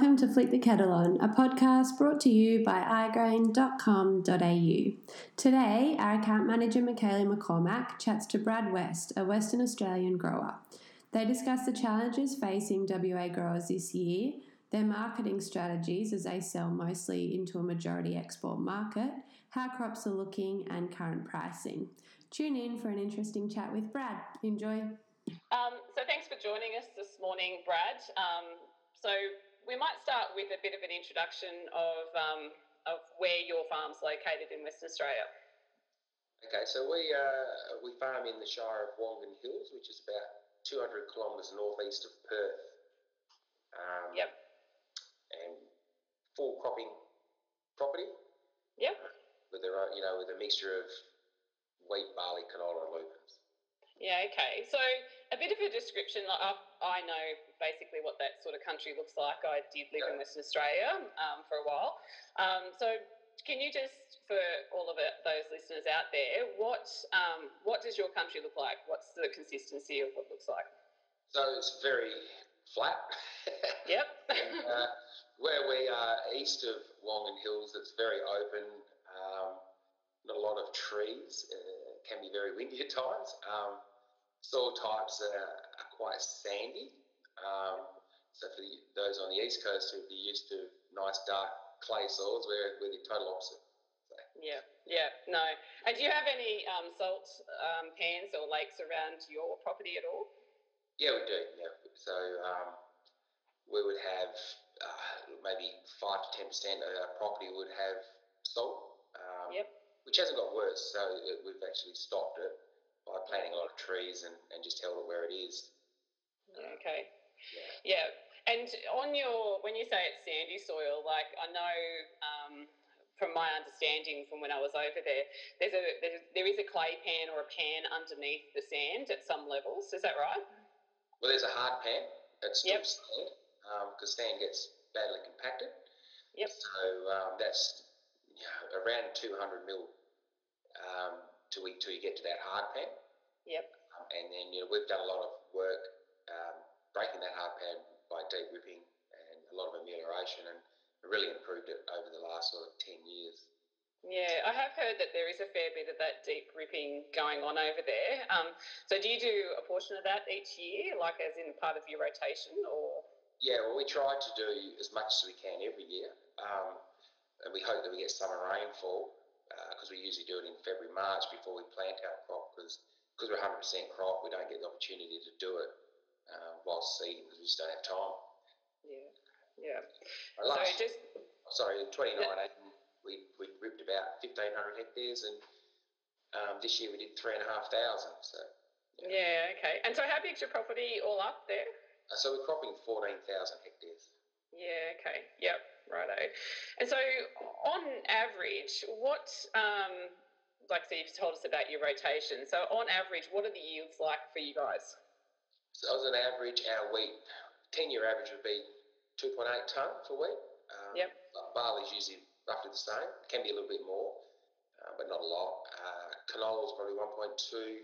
welcome to Flick the Kettle On, a podcast brought to you by igrain.com.au. Today, our account manager Michaela McCormack chats to Brad West, a Western Australian grower. They discuss the challenges facing WA growers this year, their marketing strategies as they sell mostly into a majority export market, how crops are looking, and current pricing. Tune in for an interesting chat with Brad. Enjoy. Um, so thanks for joining us this morning, Brad. Um, so we might start with a bit of an introduction of um, of where your farm's located in Western Australia. Okay, so we uh, we farm in the Shire of Wongan Hills, which is about 200 kilometres northeast of Perth. Um, yep. And full cropping property. Yep. with a you know with a mixture of wheat, barley, canola, and lupins. Yeah, okay. So a bit of a description. I, I know basically what that sort of country looks like. I did live yeah. in Western Australia um, for a while. Um, so can you just, for all of it, those listeners out there, what um, what does your country look like? What's the consistency of what it looks like? So it's very flat. Yep. uh, where we are east of Wongan Hills, it's very open. Um, not a lot of trees. Uh, can be very windy at times. Um, soil types are, are quite sandy. Um, so for the, those on the east coast who would be used to nice dark clay soils, we're, we're the total opposite. So. Yeah, yeah, no. And do you have any um, salt um, pans or lakes around your property at all? Yeah, we do. Yeah, so um, we would have uh, maybe five to ten percent of our property would have salt. Um, yep. Which hasn't got worse, so we've actually stopped it by planting a lot of trees and, and just held it where it is. Okay. Yeah. yeah. And on your, when you say it's sandy soil, like I know um, from my understanding from when I was over there, there's a there's, there is a clay pan or a pan underneath the sand at some levels. Is that right? Well, there's a hard pan. Still yep. sand because um, sand gets badly compacted. Yep. So um, that's you know, around 200 mil um, till we till you get to that hard pan. Yep. Um, and then you know we've done a lot of work um, breaking that hard pan by deep ripping and a lot of amelioration and really improved it over the last sort of 10 years. Yeah, I have heard that there is a fair bit of that deep ripping going on over there. Um, so, do you do a portion of that each year, like as in part of your rotation, or? Yeah, well, we try to do as much as we can every year, um, and we hope that we get summer rainfall because uh, we usually do it in February, March before we plant our crop because because we're 100% crop, we don't get the opportunity to do it uh, whilst seeding because we just don't have time. Yeah, yeah. Last, so just sorry, in 2019 we we ripped about 1,500 hectares, and um, this year we did three and a half thousand. So. Yeah. yeah. Okay. And so, how big's your property all up there? Uh, so we're cropping 14,000 hectares. Yeah. Okay. Yep. Righto. And so, on average, what um, like so you've told us about your rotation. So on average, what are the yields like for you guys? So as an average, our wheat, 10 year average would be 2.8 tonne for wheat. Um, yep. Barley's usually roughly the same. It can be a little bit more, uh, but not a lot. Uh, canola's probably 1.2,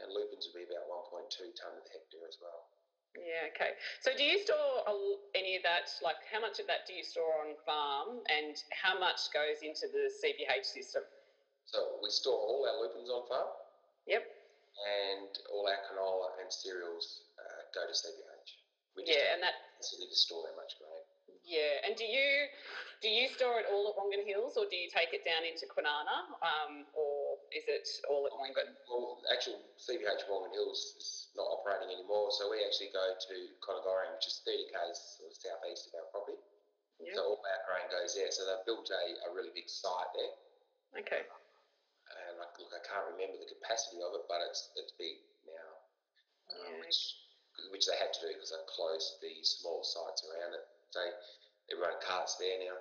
and lupins would be about 1.2 tonne per hectare as well. Yeah, okay. So do you store any of that, like how much of that do you store on farm and how much goes into the CBH system? So we store all our lupins on farm. Yep. And all our canola and cereals uh, go to CBH. We just yeah, and that need to store that much grain. Yeah, and do you do you store it all at Wongan Hills, or do you take it down into Kwinana, um, or is it all at Wongan? Well, actual CBH Wongan Hills is not operating anymore, so we actually go to Konnongorring, which is 30 k's sort of southeast of our property. Yep. So all our grain goes there. So they've built a, a really big site there. Okay and like, look, I can't remember the capacity of it, but it's it's big now, um, which which they had to do because they closed the small sites around it. So everyone carts there now.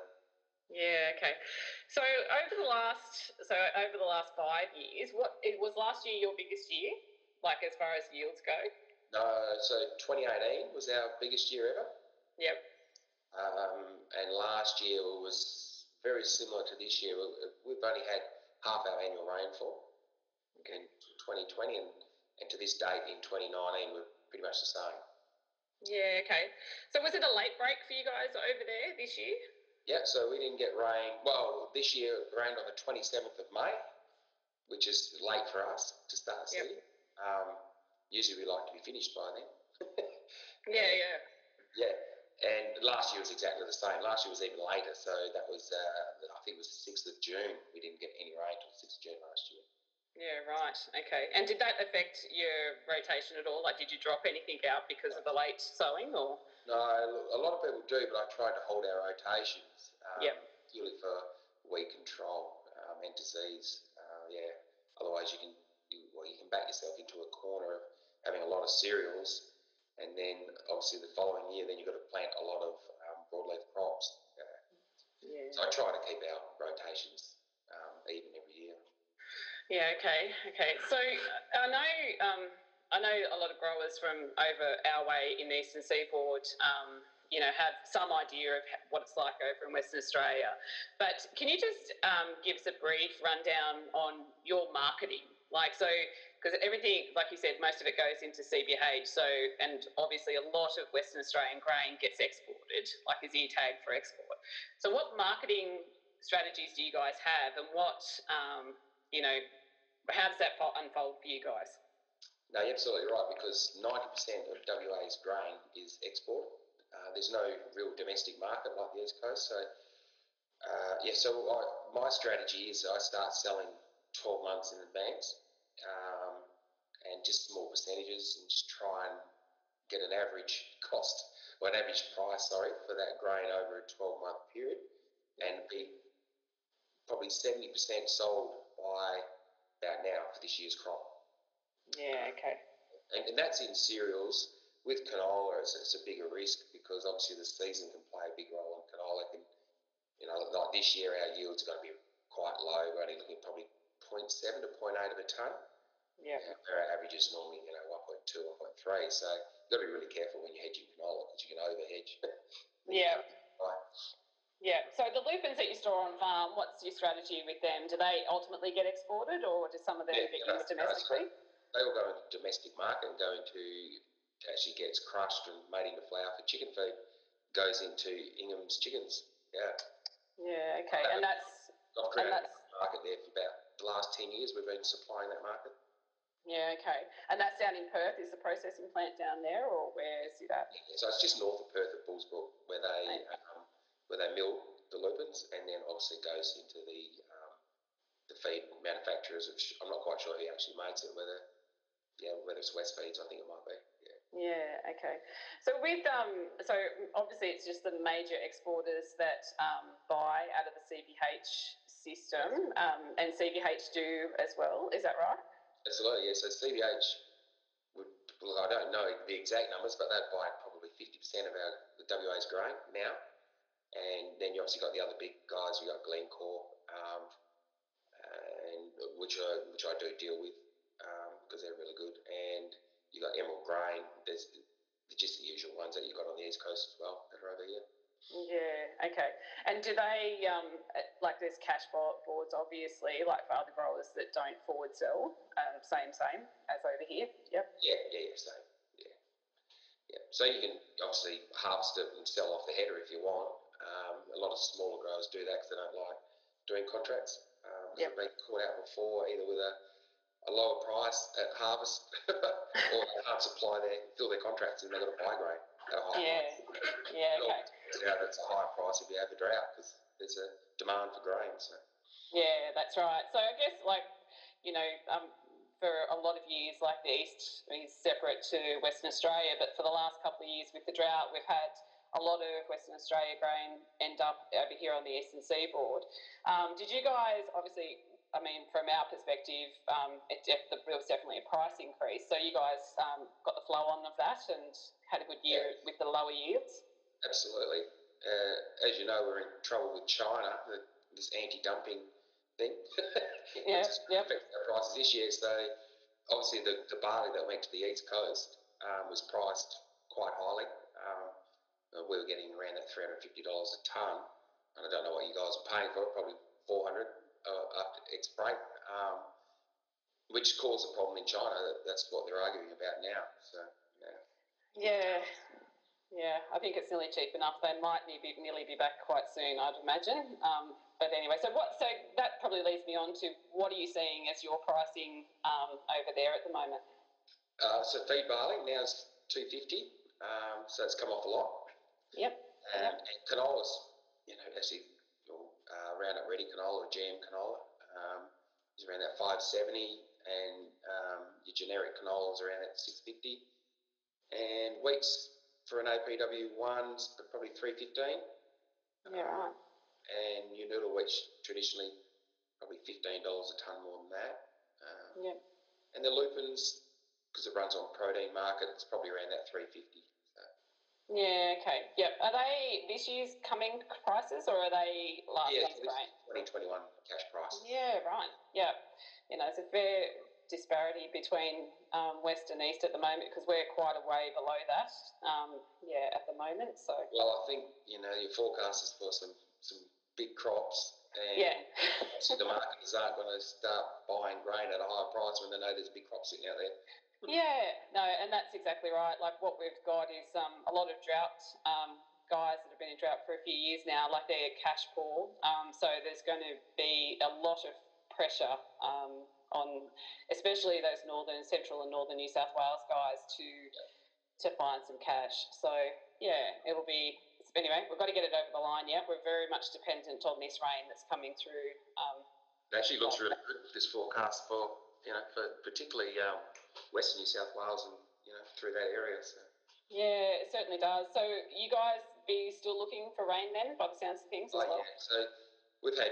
Yeah. Okay. So over the last so over the last five years, what it was last year your biggest year, like as far as yields go? No. So 2018 was our biggest year ever. Yep. Um, and last year was very similar to this year. We've only had half our annual rainfall in 2020, and, and to this date in 2019, we're pretty much the same. Yeah, okay. So was it a late break for you guys over there this year? Yeah, so we didn't get rain. Well, this year it rained on the 27th of May, which is late for us to start Yep. seeding. Um, usually we like to be finished by then. Yeah, yeah. Yeah, and last year was exactly the same. Last year was even later, so that was uh, I think it was the 6th of June. We didn't get any rain the 6th of June last year. Yeah, right. Okay. And did that affect your rotation at all? Like, did you drop anything out because of the late sowing, or? No, a lot of people do, but I tried to hold our rotations. Um, Yep. Purely for weed control um, and disease. Uh, yeah. Otherwise, you can you, well, you can back yourself into a corner of having a lot of cereals, and then obviously the following year, then you've got to plant a lot of um, broadleaf crops. Uh, Yeah. so I try to keep our rotations um, even every year. Yeah. Okay. Okay. So I know. Um, I know a lot of growers from over our way in the eastern seaboard. Um, you know, have some idea of what it's like over in Western Australia. But can you just um, give us a brief rundown on your marketing? Like, so, because everything, like you said, most of it goes into CBH. So, and obviously a lot of Western Australian grain gets exported, like is ear tagged for export. So, what marketing strategies do you guys have, and what, um, you know, how does that unfold for you guys? No, you're absolutely right because 90% of WA's grain is export. Uh, there's no real domestic market like the East Coast. So, uh, yeah, so I, my strategy is I start selling 12 months in advance um, and just small percentages and just try and get an average cost or an average price, sorry, for that grain over a 12 month period and be probably 70% sold by about now for this year's crop. Yeah, okay. And, and that's in cereals. With canola, it's, it's a bigger risk because obviously the season can play a big role. And canola can, you know, like this year our yield's going to be quite low. We're only looking at probably 0.7 to 0.8 of a tonne. Yeah. Our average is normally, you know, 1.2, 1.3. So you've got to be really careful when you're hedging canola because you can over hedge. Yeah. Right. Yeah. So the lupins that you store on farm, what's your strategy with them? Do they ultimately get exported, or do some of them Yeah, get no, used no, domestically? They all go into domestic market and go into actually gets crushed and made into flour for chicken feed. Goes into Ingham's chickens. Yeah. Yeah. Okay. And that's I've and created that's a market there for about the last 10 years. We've been supplying that market. Yeah. Okay. And that's down in Perth. Is the processing plant down there, or where is it at? So it's just north of Perth at Bullsbrook where they Right. um, where they mill the lupins and then obviously goes into the um, the feed manufacturers. Of, I'm not quite sure who actually makes it. Whether yeah, whether it's Wesfeeds, I think it might be. Yeah. Yeah. Okay. So with um, so obviously it's just the major exporters that um, buy out of the CBH system, um, and CBH do as well. Is that right? Absolutely, yeah. So CBH would, well, I don't know the exact numbers, but they'd buy probably 50% of our the WA's grain now. And then you obviously got the other big guys. You got Glencore, um, and which I which I do deal with because they're really good. And you got Emerald Grain. There's just the usual ones that you got on the east coast as well that are over here. Yeah. Okay. And do they um, uh, like there's cash boards obviously like for other growers that don't forward sell, um, same same as over here. Yep. Yeah, yeah, yeah. So yeah, yeah. So you can obviously harvest it and sell off the header if you want. Um, a lot of smaller growers do that because they don't like doing contracts. Um, Yep. They've been caught out before, either with a, a lower price at harvest, or they can't supply their fill their contracts and they've got to buy grain at a high Yeah. price. Yeah. Okay. Out it's a higher price if you have a drought because there's a demand for grain. So Yeah, that's right. So I guess like you know, um, for a lot of years, like the east is separate to Western Australia, but for the last couple of years with the drought, we've had a lot of Western Australia grain end up over here on the eastern seaboard. Um, did you guys obviously? I mean, from our perspective, um, it def- there was definitely a price increase. So you guys um, got the flow on of that and had a good year with the lower yields. Absolutely. Uh, as you know, we're in trouble with China, the, this anti-dumping thing. Yeah, It's yep. affected our prices this year. So obviously, the, the barley that went to the east coast um, was priced quite highly. Um, we were getting around that three hundred fifty dollars a ton, and I don't know what you guys are paying for it. Probably four hundred uh, after ex freight, um, which caused a problem in China. That's what they're arguing about now. So yeah. Yeah, Yeah, I think it's nearly cheap enough. They might nearly be, nearly be back quite soon, I'd imagine. Um, but anyway, so what? So that probably leads me on to what are you seeing as your pricing um, over there at the moment? Uh, so feed barley now is two fifty. Um, so it's come off a lot. Yep. And, Yep. and canola's, you know, actually uh, Roundup Ready canola or GM canola um, is around that five seventy, and um, your generic canola is around that six fifty. And wheats for an APW one's probably three fifteen. Yeah, right. And your noodle wheat's traditionally probably fifteen dollars a ton more than that. Um, Yep. And the lupins, because it runs on protein market, it's probably around that three fifty. Yeah. Okay. Yep. Are they this year's coming prices or are they last yeah, year's grain? twenty twenty one cash price. Yeah. Right. Yeah. You know, it's a fair disparity between um, west and east at the moment because we're quite a way below that. Um, yeah, at the moment. So. Well, I think you know your forecast is for some some big crops, and Yeah. the marketers aren't going to start buying grain at a higher price when they know there's big crops sitting out there. Yeah, no, and that's exactly right. Like what we've got is um, a lot of drought um, guys that have been in drought for a few years now, like they're cash poor. Um, so there's going to be a lot of pressure um, on, especially those northern, central, and northern New South Wales guys to to find some cash. So yeah, it'll be. Anyway, we've got to get it over the line. Yeah, we're very much dependent on this rain that's coming through. Um, It actually looks really good this forecast for you know for particularly um, Western New South Wales and you know through that area. So. Yeah, it certainly does. So you guys be still looking for rain then, by the sounds of things as Oh, well? yeah. So we've had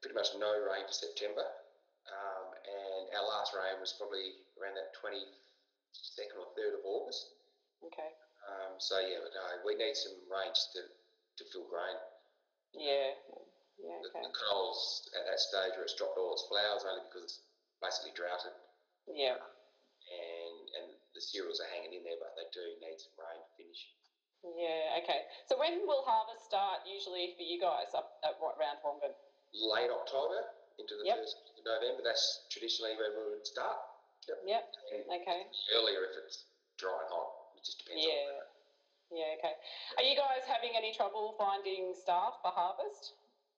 pretty much no rain for September, um, and our last rain was probably around that 22nd or 3rd of August. Okay. Um, so yeah, but no, we need some rain just to, to fill grain. Yeah. Yeah. The, Okay. the canola's at that stage where it's dropped all its flowers only because it's basically droughted, Yeah. and and the cereals are hanging in there, but they do need some rain to finish. Yeah. Okay. So when will harvest start usually for you guys up at what round Wongan? Late October into the Yep. first of November. That's traditionally when we would start. Yep. And Okay. earlier if it's dry and hot. It just depends on Yeah. Yeah. Okay. Are you guys having any trouble finding staff for harvest?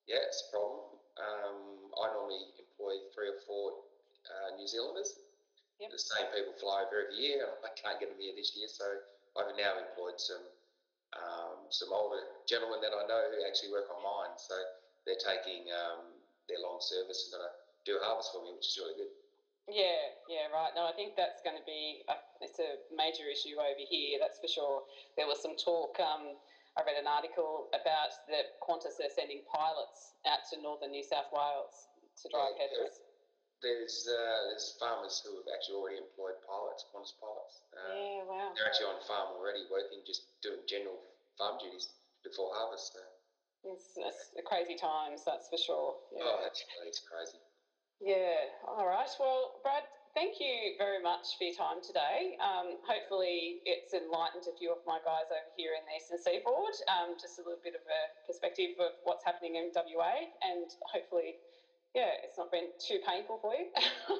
Yeah, it's a problem. Um, I normally employ three or four uh, New Zealanders. Yep. The same people fly over every year. I can't get them here this year, so I've now employed some um, some older gentlemen that I know who actually work on mine. So they're taking um, their long service and going to do a harvest for me, which is really good. Yeah, yeah, right. No, I think that's going to be a, it's a major issue over here. That's for sure. There was some talk. Um, I read an article about the Qantas are sending pilots out to northern New South Wales to drive Yeah, headers. There's uh, there's farmers who have actually already employed pilots, Qantas pilots. Uh, Yeah, wow. They're actually on farm already, working just doing general farm duties before harvest. So. It's, it's crazy times, that's for sure. Yeah. Oh, that's it's crazy. Yeah. All right. Well, Brad, thank you very much for your time today. Um, hopefully, it's enlightened a few of my guys over here in the Eastern Seaboard. Um, just a little bit of a perspective of what's happening in WA, and hopefully, yeah, it's not been too painful for you.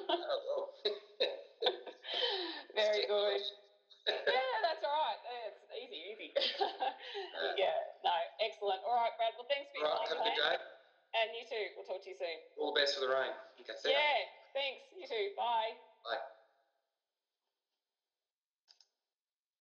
Oh, very good. Yeah, that's yeah. yeah. no, excellent. All right, Brad. Well, thanks for your right, time. Have today. a good day. And you too. We'll talk to you soon. All the best for the rain. Okay, yeah, thanks. You too. Bye. Bye.